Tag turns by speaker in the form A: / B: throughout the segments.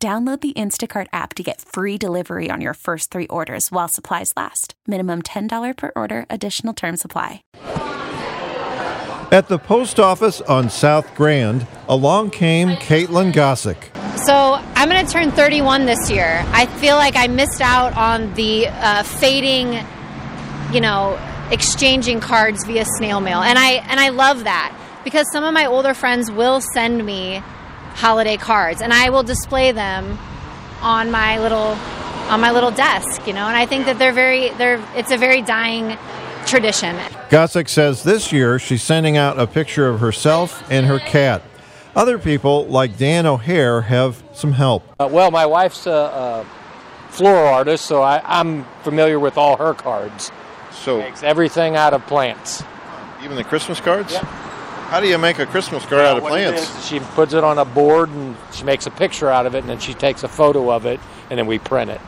A: Download the Instacart app to get free delivery on your first three orders while supplies last. Minimum $10 per order, additional term supply.
B: At the post office on South Grand, along came Caitlin Gossick.
C: So I'm going to turn 31 this year. I feel like I missed out on the uh, fading, you know, exchanging cards via snail mail, and I and I love that because some of my older friends will send me holiday cards and I will display them on my little on my little desk, you know. And I think that they're very they're it's a very dying tradition.
B: Gossick says this year she's sending out a picture of herself and her cat. Other people, like Dan O'Hare, have some help.
D: Uh, well, my wife's a, a floral artist, so I, I'm familiar with all her cards.
B: So
D: Makes everything out of plants.
B: even the Christmas cards?
D: Yep.
B: How do you make a Christmas card out of plants?
D: is, she puts it on a board and she makes a picture out of it, and then she takes a photo of it, and then we print it.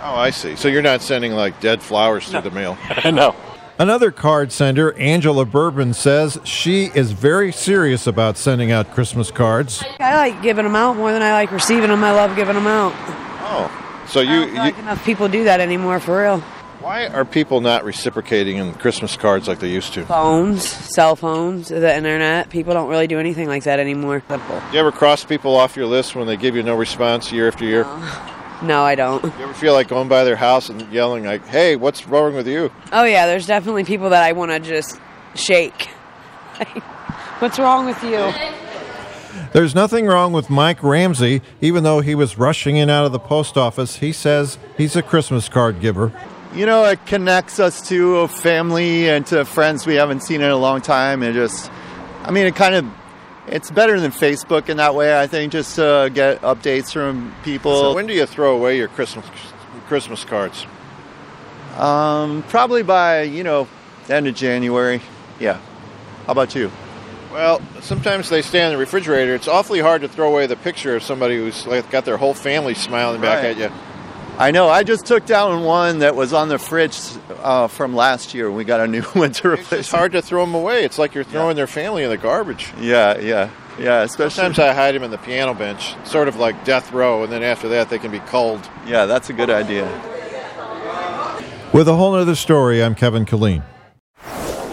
B: Oh, I see. So you're not sending like dead flowers through the mail.
D: no.
B: Another card sender, Angela Bourbon, says she is very serious about sending out Christmas cards.
E: I like giving them out more than I like receiving them. I love giving them out.
B: Oh, so
E: I
B: you,
E: don't feel
B: you
E: like enough people do that anymore for real.
B: Why are people not reciprocating in Christmas cards like they used to?
E: Phones, cell phones, the internet. People don't really do anything like that anymore. Simple.
B: You ever cross people off your list when they give you no response year after year?
E: No, I don't.
B: You ever feel like going by their house and yelling like, "Hey, what's wrong with you?"
E: Oh yeah, there's definitely people that I want to just shake. What's wrong with you?
B: There's nothing wrong with Mike Ramsey, even though he was rushing in out of the post office. He says he's a Christmas card giver.
F: You know, it connects us to a family and to friends we haven't seen in a long time. And just, I mean, it kind of, it's better than Facebook in that way. I think just to get updates from people.
B: So when do you throw away your Christmas Christmas cards?
F: um, probably by you know, the end of January. Yeah. How about you?
B: Well, sometimes they stay in the refrigerator. It's awfully hard to throw away the picture of somebody who's like got their whole family smiling back
F: Right.
B: at you.
F: I know. I just took down one that was on the fridge uh, from last year. We got a new one to
B: It's
F: replace.
B: just hard to throw them away. It's like you're throwing their family in the garbage.
F: Yeah, yeah, yeah. Especially.
B: Sometimes I hide them in the piano bench, sort of like death row, and then after that they can be culled.
F: yeah, that's a good idea.
B: With a whole other story, I'm Kevin Killeen.